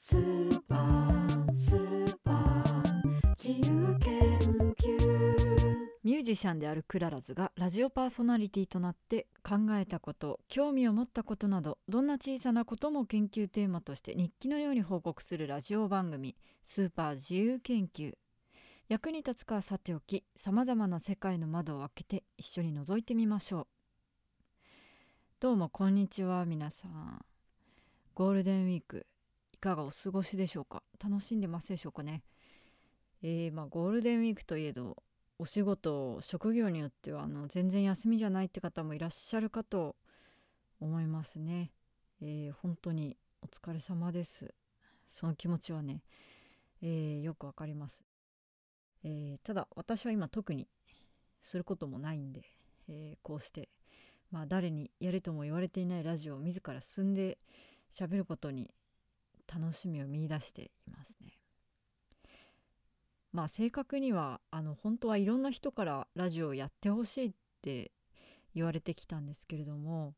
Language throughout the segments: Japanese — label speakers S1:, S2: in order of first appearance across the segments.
S1: スーパースーパー自由研究
S2: ミュージシャンであるクララズがラジオパーソナリティとなって考えたこと興味を持ったことなどどんな小さなことも研究テーマとして日記のように報告するラジオ番組「スーパー自由研究」役に立つかはさておきさまざまな世界の窓を開けて一緒に覗いてみましょう。どうもこんにちは皆さん。ゴールデンウィーク。いかがお過ごしでしょうか？楽しんでますでしょうかね？えー、まあゴールデンウィークといえどお仕事職業によってはあの全然休みじゃないって方もいらっしゃるかと思いますね、えー、本当にお疲れ様です。その気持ちはね、えー、よくわかります、えー、ただ私は今特にすることもないんで、えこうしてまあ誰にやれとも言われていないラジオを自ら進んで喋ることに楽しみを見いだしていますね。まあ正確にはあの本当はいろんな人からラジオをやってほしいって言われてきたんですけれども、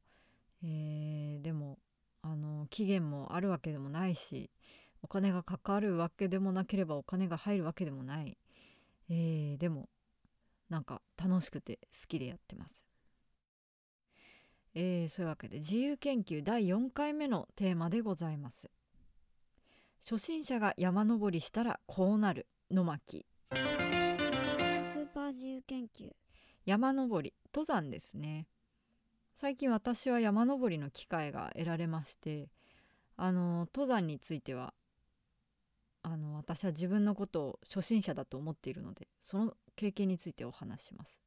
S2: えー、でもあの期限もあるわけでもないしお金がかかるわけでもなければお金が入るわけでもない、えー、でもなんか楽しくて好きでやってます。えー、そういうわけで自由研究第4回目のテーマでございます。初心者が山登りしたらこうなるの巻。
S3: スーパー自由研究。
S2: 山登り登山ですね。最近私は山登りの機会が得られましてあの登山についてはあの私は自分のことを初心者だと思っているのでその経験についてお話します。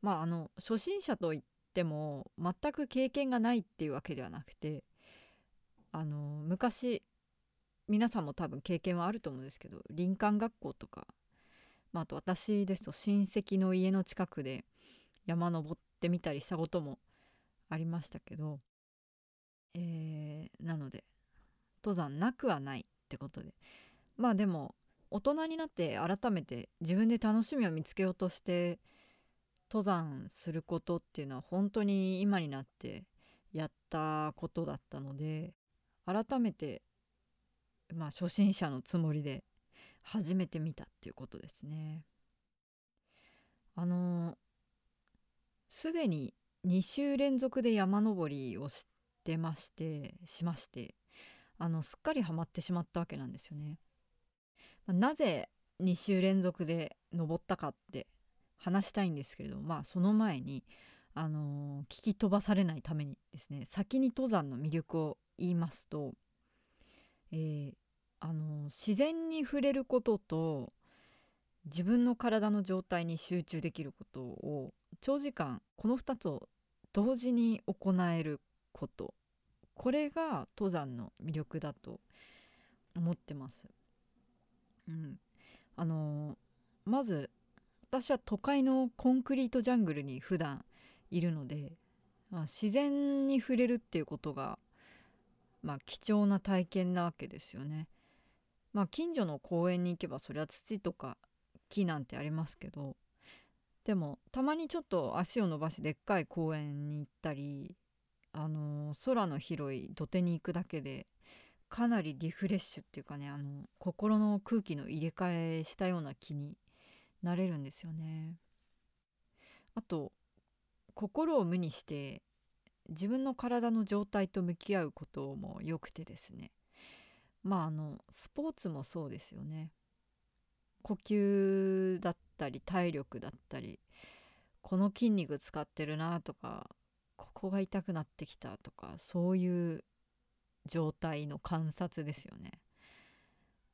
S2: まああの初心者といっても全く経験がないっていうわけではなくてあの昔皆さんも多分経験はあると思うんですけど林間学校とか、まあ、あと私ですと親戚の家の近くで山登ってみたりしたこともありましたけど、えー、なので登山なくはないってことで。まあでも大人になって改めて自分で楽しみを見つけようとして登山することっていうのは本当に今になってやったことだったので改めてまあ初心者のつもりで初めて見たっていうことですね。あのすでに2週連続で山登りをしてましてしましてあのすっかりハマってしまったわけなんですよね。まあ、なぜ2週連続で登ったかって話したいんですけれどまあその前にあの聞き飛ばされないためにですね先に登山の魅力を言いますと、えー、あの自然に触れることと自分の体の状態に集中できることを長時間この2つを同時に行えることこれが登山の魅力だと思ってます。うん、あのまず私は都会のコンクリートジャングルに普段いるので、まあ、自然に触れるっていうことが、まあ、貴重な体験なわけですよね。まあ近所の公園に行けばそりゃ土とか木なんてありますけどでもたまにちょっと足を伸ばしてでっかい公園に行ったりあの空の広い土手に行くだけでかなりリフレッシュっていうかねあの心の空気の入れ替えしたような気になれるんですよね。あと心を無にして自分の体の状態と向き合うこともよくてですねまああのスポーツもそうですよね。呼吸だったり体力だったりこの筋肉使ってるなとかここが痛くなってきたとかそういう状態の観察ですよね。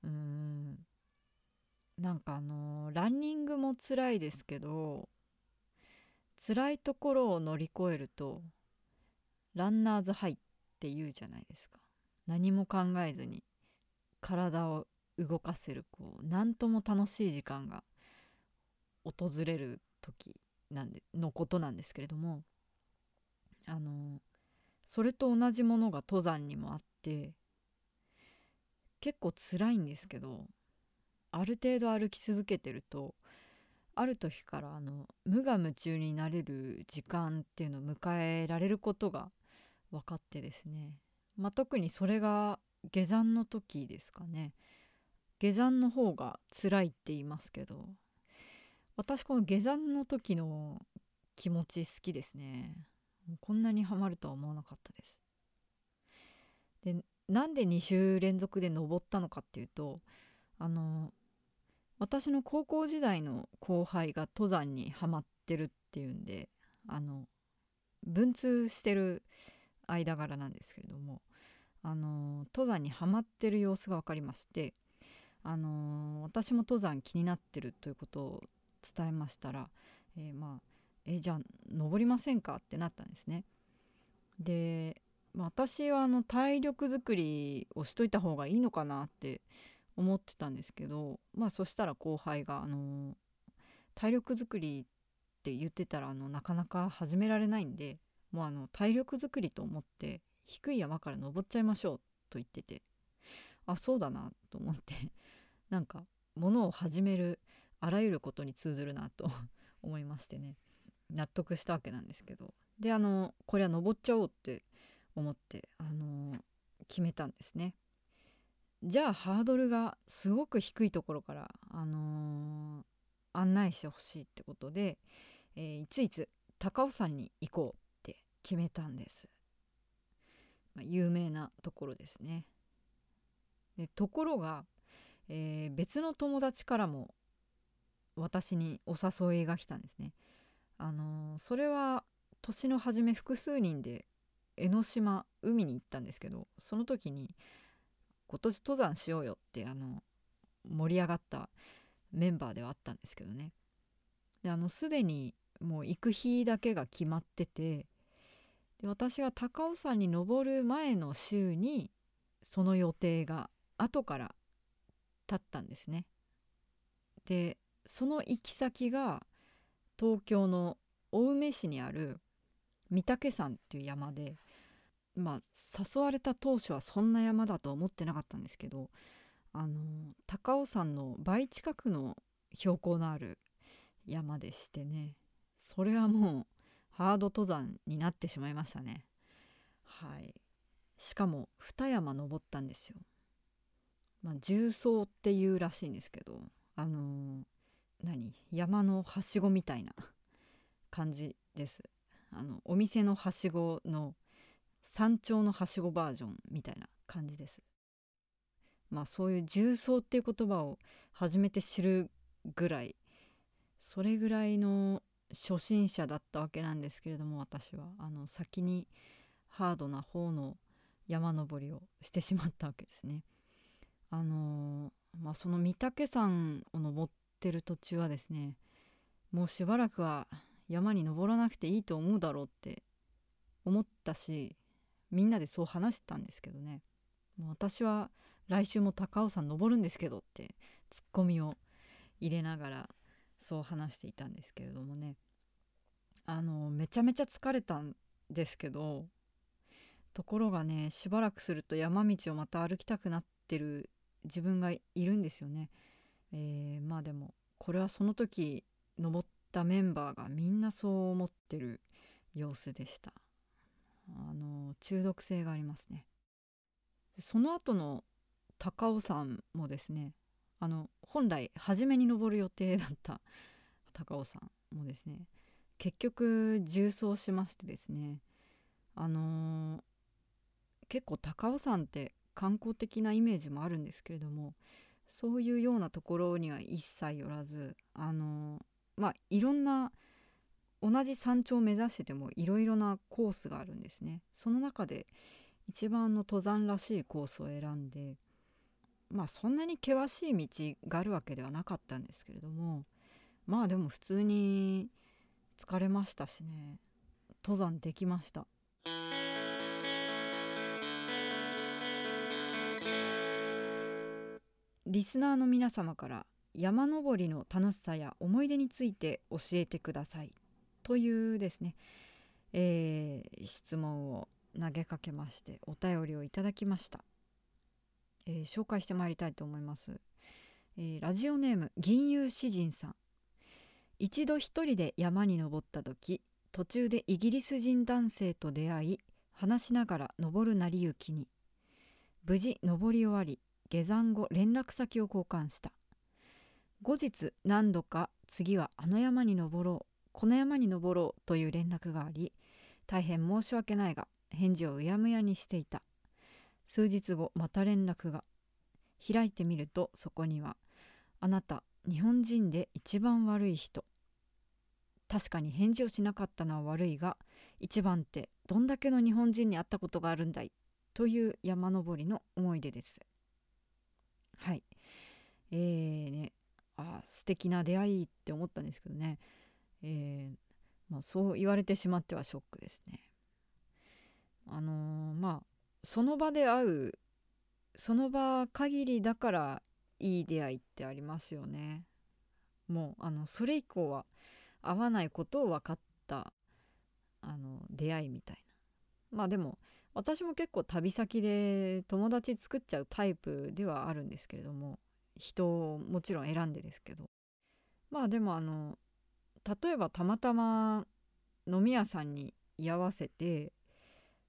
S2: うん。なんかあのランニングも辛いですけど辛いところを乗り越えるとランナーズハイって言うじゃないですか。何も考えずに体を動かせるこう何とも楽しい時間が訪れる時なんでのことなんですけれどもあのそれと同じものが登山にもあって結構辛いんですけどある程度歩き続けてるとある時からあの無我夢中になれる時間っていうのを迎えられることが分かってですね、まあ、特にそれが下山の時ですかね。下山の方が辛いって言いますけど私この下山の時の気持ち好きですね。こんなにハマるとは思わなかったです。でなんで2週連続で登ったのかっていうとあの私の高校時代の後輩が登山にはまってるっていうんであの文通してる間柄なんですけれどもあの登山にはまってる様子が分かりましてあの私も登山気になってるということを伝えましたら、えーまあえじゃあ登りませんかってなったんですね。で、私はあの体力づくりをしといた方がいいのかなって思ってたんですけどまあそしたら後輩があの体力づくりって言ってたらあのなかなか始められないんでもうあの体力づくりと思って低い山から登っちゃいましょうと言ってて。あそうだなと思って。なんか物を始めるあらゆることに通ずるなと 思いましてね。納得したわけなんですけど。であのこれは登っちゃおうって思ってあの決めたんですね。じゃあハードルがすごく低いところからあの案内してほしいってことで、えーいついつ高尾山に行こうって決めたんです、まあ、有名なところですね。でところが、えー別の友達からも私にお誘いが来たんですね。あのーそれは年の初め複数人で江ノ島海に行ったんですけどその時に今年登山しようよってあの盛り上がったメンバーではあったんですけどね。であのすでにもう行く日だけが決まっててで私が高尾山に登る前の週にその予定が後から立ったんですね。でその行き先が東京の青梅市にある御嶽山っていう山でまあ誘われた当初はそんな山だとは思ってなかったんですけどあの高尾山の倍近くの標高のある山でしてねそれはもうハード登山になってしまいましたね。はい。しかも二山登ったんですよ。まあ重曹っていうらしいんですけどあの何？山のはしごみたいな感じです。あのお店のはしごの山頂のはしごバージョンみたいな感じです。まあそういう重曹っていう言葉を初めて知るぐらいそれぐらいの初心者だったわけなんですけれども私はあの先にハードな方の山登りをしてしまったわけですね。あのまあその御嶽山を登ってる途中はですねもうしばらくは山に登らなくていいと思うだろうって思ったしみんなでそう話してたんですけどねもう私は来週も高尾山登るんですけどってツッコミを入れながらそう話していたんですけれどもねあのめちゃめちゃ疲れたんですけどところがねしばらくすると山道をまた歩きたくなってる自分がいるんですよね。えーまあでもこれはその時登ったメンバーがみんなそう思ってる様子でした。あの中毒性がありますね。その後の高尾山もですねあの本来初めに登る予定だった 高尾山もですね結局重走しましてですねあのー結構高尾山って観光的なイメージもあるんですけれどもそういうようなところには一切寄らずあのーまあいろんな同じ山頂を目指しててもいろいろなコースがあるんですね。その中で一番の登山らしいコースを選んでまあそんなに険しい道があるわけではなかったんですけれどもまあでも普通に疲れましたしね。登山できました。リスナーの皆様から山登りの楽しさや思い出について教えてください。というですね、えー質問を投げかけましてお便りをいただきました、えー紹介してまいりたいと思います、えーラジオネーム銀融詩人さん。一度一人で山に登った時途中でイギリス人男性と出会い話しながら登る成り行きに。無事登り終わり下山後連絡先を交換した。後日何度か次はあの山に登ろうこの山に登ろうという連絡があり大変申し訳ないが返事をうやむやにしていた。数日後また連絡が。開いてみるとそこには「あなた日本人で一番悪い人」確かに返事をしなかったのは悪いが一番ってどんだけの日本人に会ったことがあるんだい。という山登りの思い出です。はい。えーね。あ素敵な出会いって思ったんですけどね、えーまあ、そう言われてしまってはショックですね。あのーまあその場で会うその場限りだからいい出会いってありますよね。もうあのそれ以降は会わないことを分かったあの出会いみたいな。まあでも私も結構旅先で友達作っちゃうタイプではあるんですけれども人をもちろん選んでですけど。まあでもあの例えばたまたま飲み屋さんに居合わせて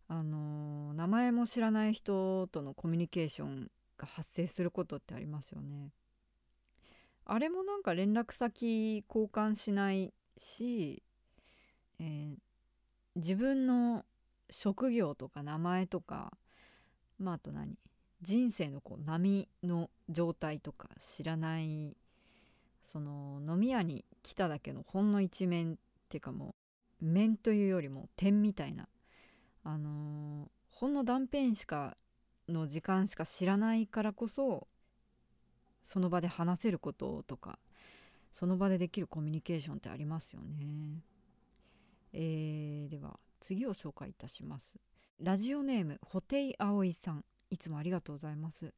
S2: あの名前も知らない人とのコミュニケーションが発生することってありますよね。あれもなんか連絡先交換しないし、えー自分の職業とか名前とかまああと何？人生のこう波の状態とか知らないその飲み屋に来ただけのほんの一面っていうかもう面というよりも点みたいなあのーほんの断片しかの時間しか知らないからこそその場で話せることとかその場でできるコミュニケーションってありますよね。えーでは次を紹介いたします。ラジオネームホテイアオイさんいつもありがとうございます。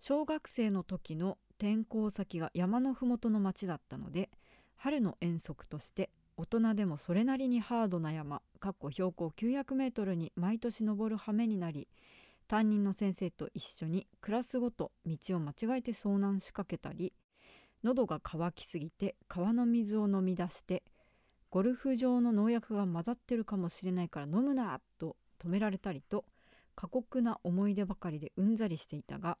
S2: 小学生の時の転校先が山のふもとの町だったので春の遠足として大人でもそれなりにハードな山標高900メートルに毎年登る羽目になり担任の先生と一緒にクラスごと道を間違えて遭難しかけたり喉が渇きすぎて川の水を飲み出してゴルフ場の農薬が混ざってるかもしれないから飲むなと止められたりと過酷な思い出ばかりでうんざりしていたが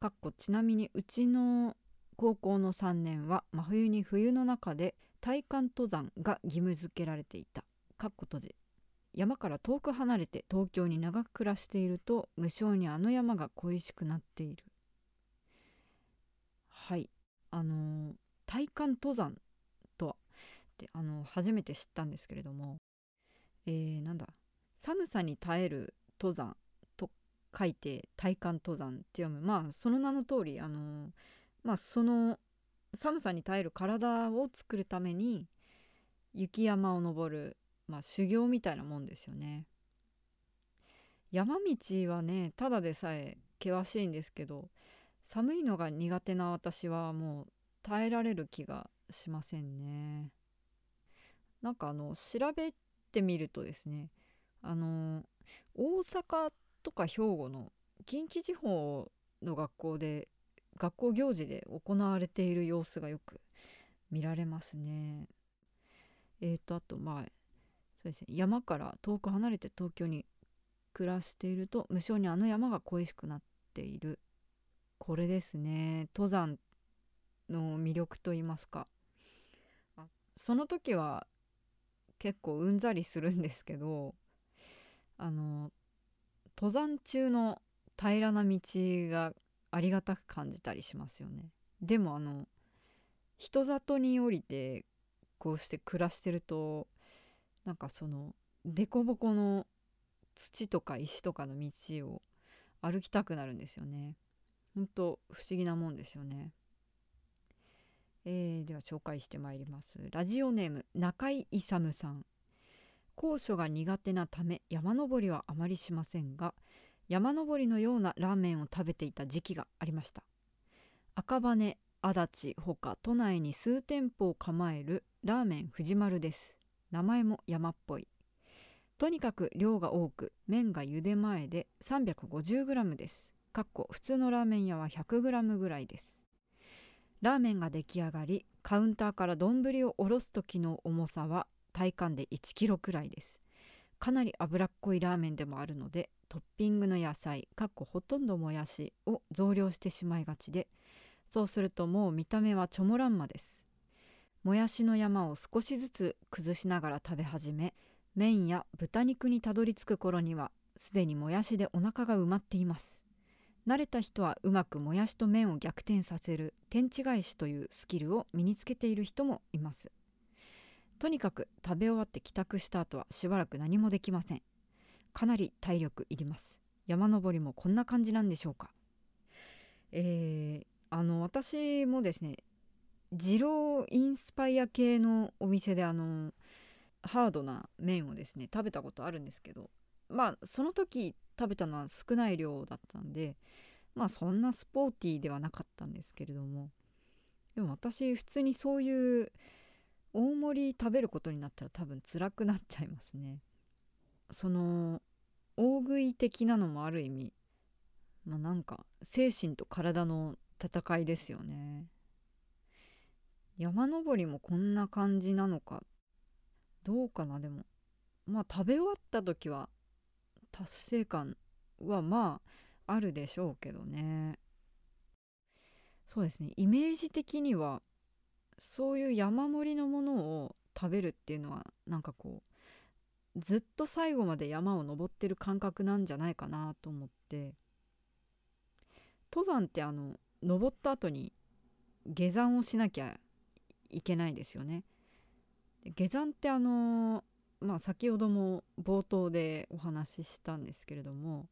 S2: かっこちなみにうちの高校の3年は真冬に冬の中で体感登山が義務付けられていた。かっこ閉じ。山から遠く離れて東京に長く暮らしていると無性にあの山が恋しくなっている。はい。あのー体感登山とは。ってあの初めて知ったんですけれども。えー、なんだ。寒さに耐える登山と書いて体感登山って読む。まあその名の通りあのまあその寒さに耐える体を作るために雪山を登る、まあ、修行みたいなもんですよね。山道はねただでさえ険しいんですけど寒いのが苦手な私はもう耐えられる気がしませんね。なんかあの調べてみるとですねあの大阪とか兵庫の近畿地方の学校で学校行事で行われている様子がよく見られますね。えーとあとまあうですね。山から遠く離れて東京に暮らしていると無性にあの山が恋しくなっている。これですね。登山の魅力と言いますか。その時は結構うんざりするんですけどあの登山中の平らな道がありがたく感じたりしますよね。でもあの人里に降りてこうして暮らしてるとなんかその凸凹の土とか石とかの道を歩きたくなるんですよね。ほんと不思議なもんですよね。えーでは紹介してまいります。ラジオネーム中井勇さん。高所が苦手なため山登りはあまりしませんが山登りのようなラーメンを食べていた時期がありました。赤羽足立ほか都内に数店舗を構えるラーメン藤丸です。名前も山っぽい。とにかく量が多く麺が茹で前で 350g です。かっこ普通のラーメン屋は 100g ぐらいです。ラーメンが出来上がりカウンターから丼を下ろす時の重さは体感で1キロくらいです。かなり脂っこいラーメンでもあるのでトッピングの野菜かっこほとんどもやしを増量してしまいがちでそうするともう見た目はチョモランマです。もやしの山を少しずつ崩しながら食べ始め麺や豚肉にたどり着く頃にはすでにもやしでお腹が埋まっています。慣れた人はうまくもやしと麺を逆転させる天地返しというスキルを身につけている人もいます。とにかく食べ終わって帰宅した後はしばらく何もできません。かなり体力いります。山登りもこんな感じなんでしょうか。えー、あの私もですね二郎インスパイア系のお店であのハードな麺をですね食べたことあるんですけどまあその時食べたのは少ない量だったんでまあそんなスポーティーではなかったんですけれどもでも私普通にそういう大盛り食べることになったら多分辛くなっちゃいますね。その大食い的なのもある意味まあなんか精神と体の戦いですよね。山登りもこんな感じなのか。どうかなでも。まあ食べ終わった時は達成感はまああるでしょうけどね。そうですね。イメージ的にはそういう山盛りのものを食べるっていうのはなんかこうずっと最後まで山を登ってる感覚なんじゃないかなと思って。登山ってあの登った後に下山をしなきゃいけないですよね。下山ってあのまあ先ほども冒頭でお話ししたんですけれども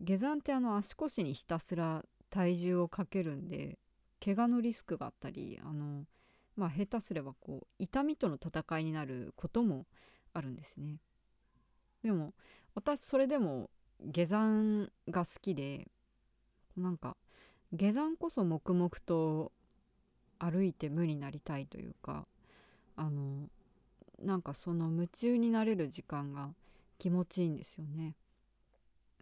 S2: 下山ってあの足腰にひたすら体重をかけるんで怪我のリスクがあったりあのまあ下手すればこう痛みとの戦いになることもあるんですね。でも私それでも下山が好きでなんか下山こそ黙々と歩いて無になりたいというかあのなんかその夢中になれる時間が気持ちいいんですよね。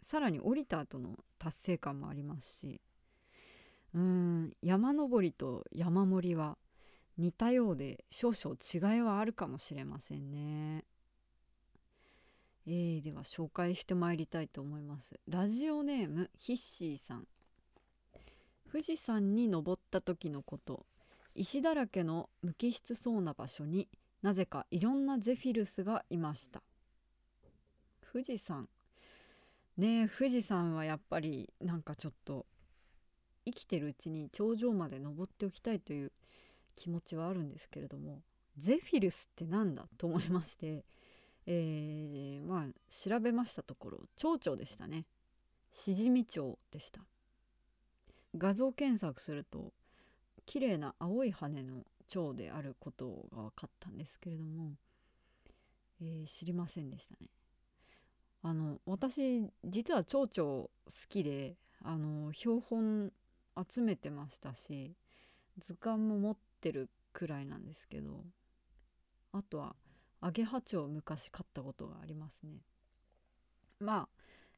S2: さらに降りた後の達成感もありますしうーん山登りと山盛りは似たようで少々違いはあるかもしれませんね。えー、では紹介してまいりたいと思います。ラジオネームヒッシーさん。富士山に登った時のこと石だらけの無機質そうな場所になぜかいろんなゼフィルスがいました。富士山。ねえ富士山はやっぱりなんかちょっと生きてるうちに頂上まで登っておきたいという気持ちはあるんですけれどもゼフィルスってなんだと思いましてえー、まあ調べましたところ蝶々でしたね。シジミチョウでした。画像検索すると綺麗な青い羽の蝶であることが分かったんですけれども、えー、知りませんでしたね。あの私実は蝶々好きであの標本集めてましたし図鑑も持ってるくらいなんですけどあとはアゲハチョウ昔買ったことがありますね。まあ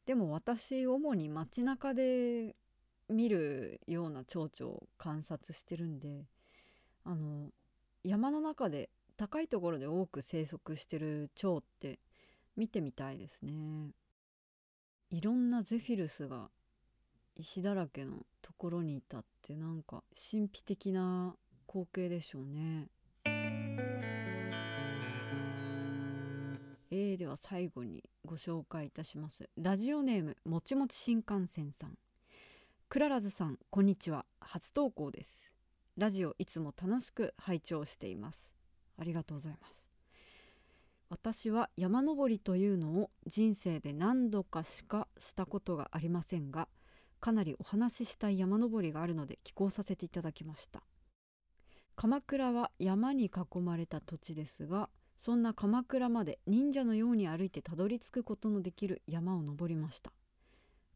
S2: でも私主に街中で見るような蝶々を観察してるんであの山の中で高いところで多く生息してる蝶って見てみたいですね。いろんなゼフィルスが石だらけのところにいたってなんか神秘的な光景でしょうね。えー、では最後にご紹介いたします。ラジオネームもちもち新幹線さん。クララズさんこんにちは。初投稿です。ラジオいつも楽しく拝聴しています。ありがとうございます。私は山登りというのを人生で何度かしかしたことがありませんがかなりお話ししたい山登りがあるので寄稿させていただきました。鎌倉は山に囲まれた土地ですがそんな鎌倉まで忍者のように歩いてたどり着くことのできる山を登りました。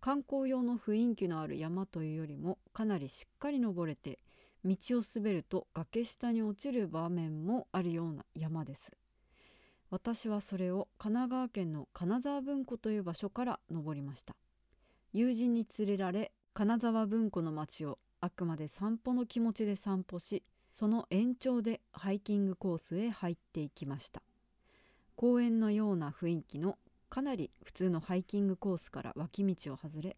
S2: 観光用の雰囲気のある山というよりもかなりしっかり登れて道を滑ると崖下に落ちる場面もあるような山です。私はそれを神奈川県の金沢文庫という場所から登りました。友人に連れられ金沢文庫の町をあくまで散歩の気持ちで散歩しその延長でハイキングコースへ入っていきました。公園のような雰囲気のかなり普通のハイキングコースから脇道を外れ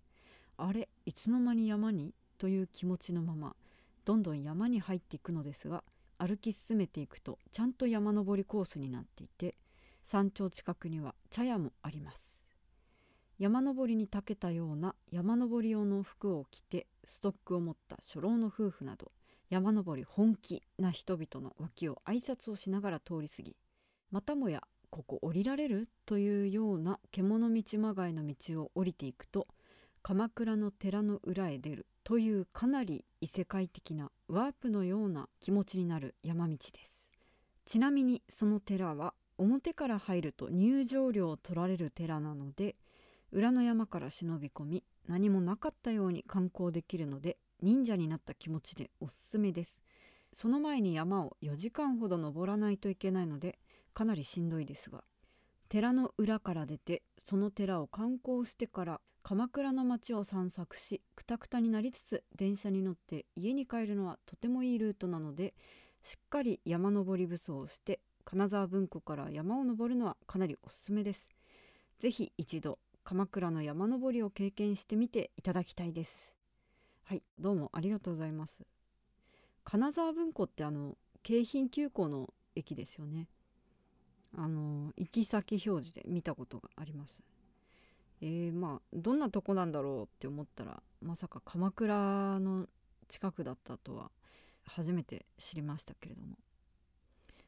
S2: あれいつの間に山に？という気持ちのままどんどん山に入っていくのですが歩き進めていくとちゃんと山登りコースになっていて山頂近くには茶屋もあります。山登りに長けたような山登り用の服を着てストックを持った初老の夫婦など山登り本気な人々の脇を挨拶をしながら通り過ぎまたもやここ降りられるというような獣道まがいの道を降りていくと鎌倉の寺の裏へ出るというかなり異世界的なワープのような気持ちになる山道です。ちなみにその寺は表から入ると入場料を取られる寺なので裏の山から忍び込み何もなかったように観光できるので忍者になった気持ちでおすすめです。その前に山を4時間ほど登らないといけないのでかなりしんどいですが寺の裏から出てその寺を観光してから鎌倉の街を散策しくたくたになりつつ電車に乗って家に帰るのはとてもいいルートなのでしっかり山登り武装をして金沢文庫から山を登るのはかなりおすすめです。ぜひ一度鎌倉の山登りを経験してみていただきたいです。はいどうもありがとうございます。金沢文庫ってあの京浜急行の駅ですよね。あの行き先表示で見たことがあります。えー、まあどんなとこなんだろうって思ったらまさか鎌倉の近くだったとは初めて知りましたけれども。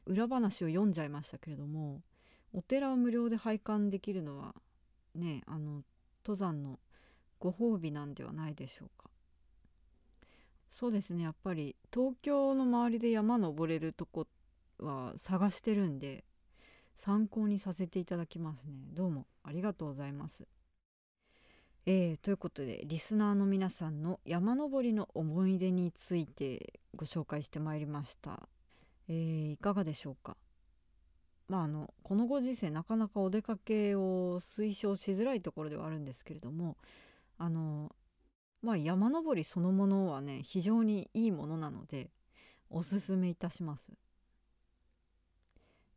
S2: 裏話を読んじゃいましたけれどもお寺を無料で拝観できるのはねあの登山のご褒美なんではないでしょうか。そうですねやっぱり東京の周りで山登れるとこは探してるんで参考にさせていただきますね。どうもありがとうございます。えー、ということでリスナーの皆さんの山登りの思い出についてご紹介してまいりました、えーいかがでしょうか？まああのこのご時世なかなかお出かけを推奨しづらいところではあるんですけれどもあのまあ山登りそのものはね非常にいいものなのでおすすめいたします。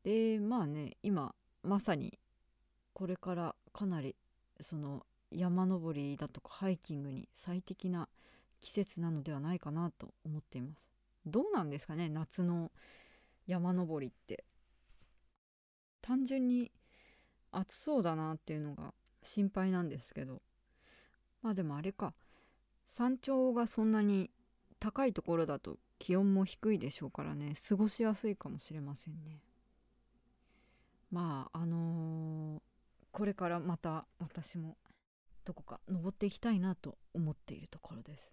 S2: でまあね今まさにこれからかなりその山登りだとかハイキングに最適な季節なのではないかなと思っています。どうなんですかね夏の山登りって。単純に暑そうだなっていうのが心配なんですけど。まあでもあれか。山頂がそんなに高いところだと気温も低いでしょうからね過ごしやすいかもしれませんね。まああのーこれからまた私もどこか登っていきたいなと思っているところです、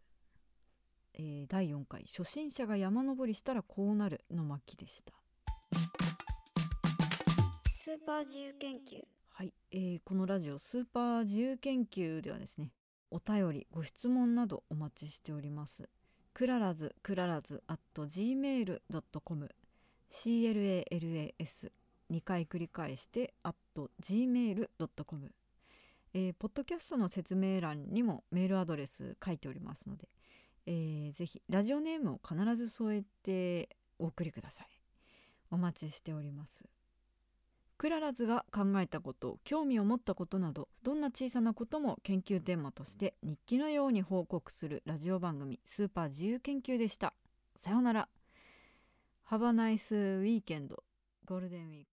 S2: えー第4回。初心者が山登りしたらこうなるの巻でした。
S3: スーパー自由研究。
S2: はい、えーこのラジオスーパー自由研究ではですねお便りご質問などお待ちしております。 clalas clalas at gmail.com clalas 2回繰り返して at gmail.com えーポッドキャストの説明欄にもメールアドレス書いておりますので、えーぜひラジオネームを必ず添えてお送りください。お待ちしております。クララズが考えたこと興味を持ったことなどどんな小さなことも研究テーマとして日記のように報告するラジオ番組スーパー自由研究でした。さようなら。Have a nice weekend ゴールデンウィーク。